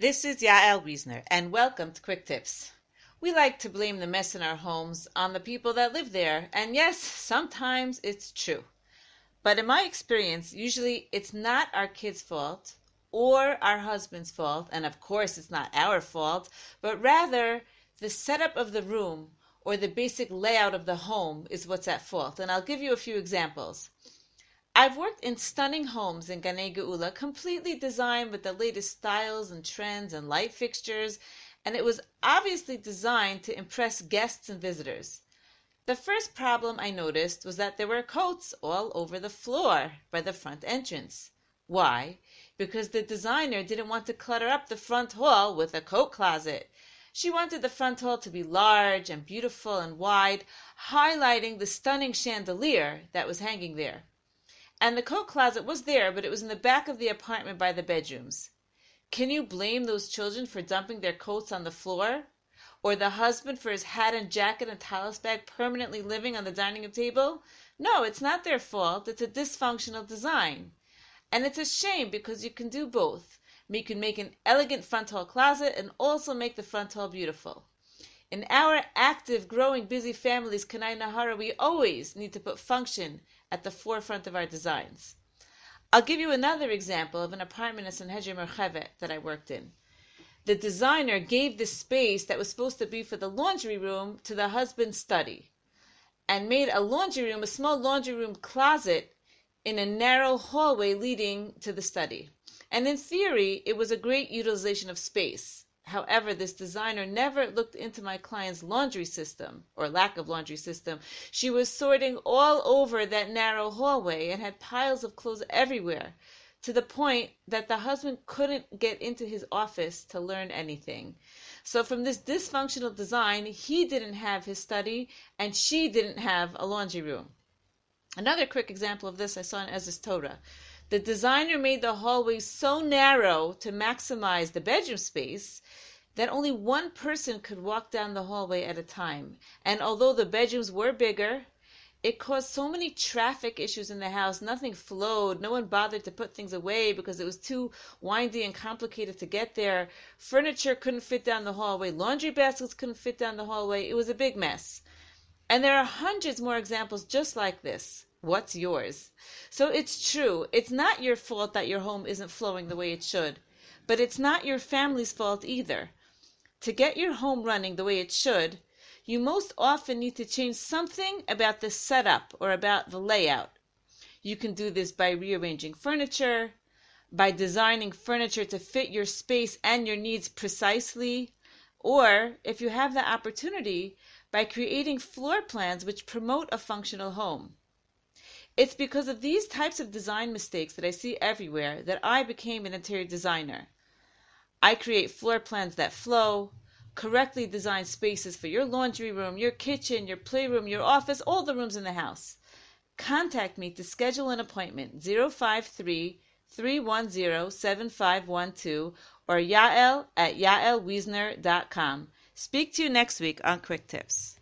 This is Yael Wiesner, and welcome to Quick Tips. We like to blame the mess in our homes on the people that live there, and yes, sometimes it's true. But in my experience, usually it's not our kids' fault or our husband's fault, and of course it's not our fault, but rather the setup of the room or the basic layout of the home is what's at fault. And I'll give you a few examples. I've worked in stunning homes in Ganei Geula, completely designed with the latest styles and trends and light fixtures, and it was obviously designed to impress guests and visitors. The first problem I noticed was that there were coats all over the floor by the front entrance. Why? Because the designer didn't want to clutter up the front hall with a coat closet. She wanted the front hall to be large and beautiful and wide, highlighting the stunning chandelier that was hanging there. And the coat closet was there, but it was in the back of the apartment by the bedrooms. Can you blame those children for dumping their coats on the floor? Or the husband for his hat and jacket and tallis bag permanently living on the dining room table? No, it's not their fault. It's a dysfunctional design. And it's a shame because you can do both. You can make an elegant front hall closet and also make the front hall beautiful. In our active, growing, busy families, kein ayin hara, we always need to put function at the forefront of our designs. I'll give you another example of an apartment in Sanhedria Murchevet that I worked in. The designer gave the space that was supposed to be for the laundry room to the husband's study and made a laundry room, a small laundry room closet in a narrow hallway leading to the study. And in theory, it was a great utilization of space. However, this designer never looked into my client's laundry system or lack of laundry system. She was sorting all over that narrow hallway and had piles of clothes everywhere to the point that the husband couldn't get into his office to learn anything. So, from this dysfunctional design, he didn't have his study and she didn't have a laundry room. Another quick example of this I saw in Ezrat Torah. The designer made the hallway so narrow to maximize the bedroom space that only one person could walk down the hallway at a time. And although the bedrooms were bigger, it caused so many traffic issues in the house. Nothing flowed. No one bothered to put things away because it was too windy and complicated to get there. Furniture couldn't fit down the hallway. Laundry baskets couldn't fit down the hallway. It was a big mess. And there are hundreds more examples just like this. What's yours? So it's true. It's not your fault that your home isn't flowing the way it should, but it's not your family's fault either. To get your home running the way it should, you most often need to change something about the setup or about the layout. You can do this by rearranging furniture, by designing furniture to fit your space and your needs precisely, or, if you have the opportunity, by creating floor plans which promote a functional home. It's because of these types of design mistakes that I see everywhere that I became an interior designer. I create floor plans that flow, correctly design spaces for your laundry room, your kitchen, your playroom, your office, all the rooms in the house. Contact me to schedule an appointment 053 310 7512 or yael at yaelwiesner.com. Speak to you next week on Quick Tips.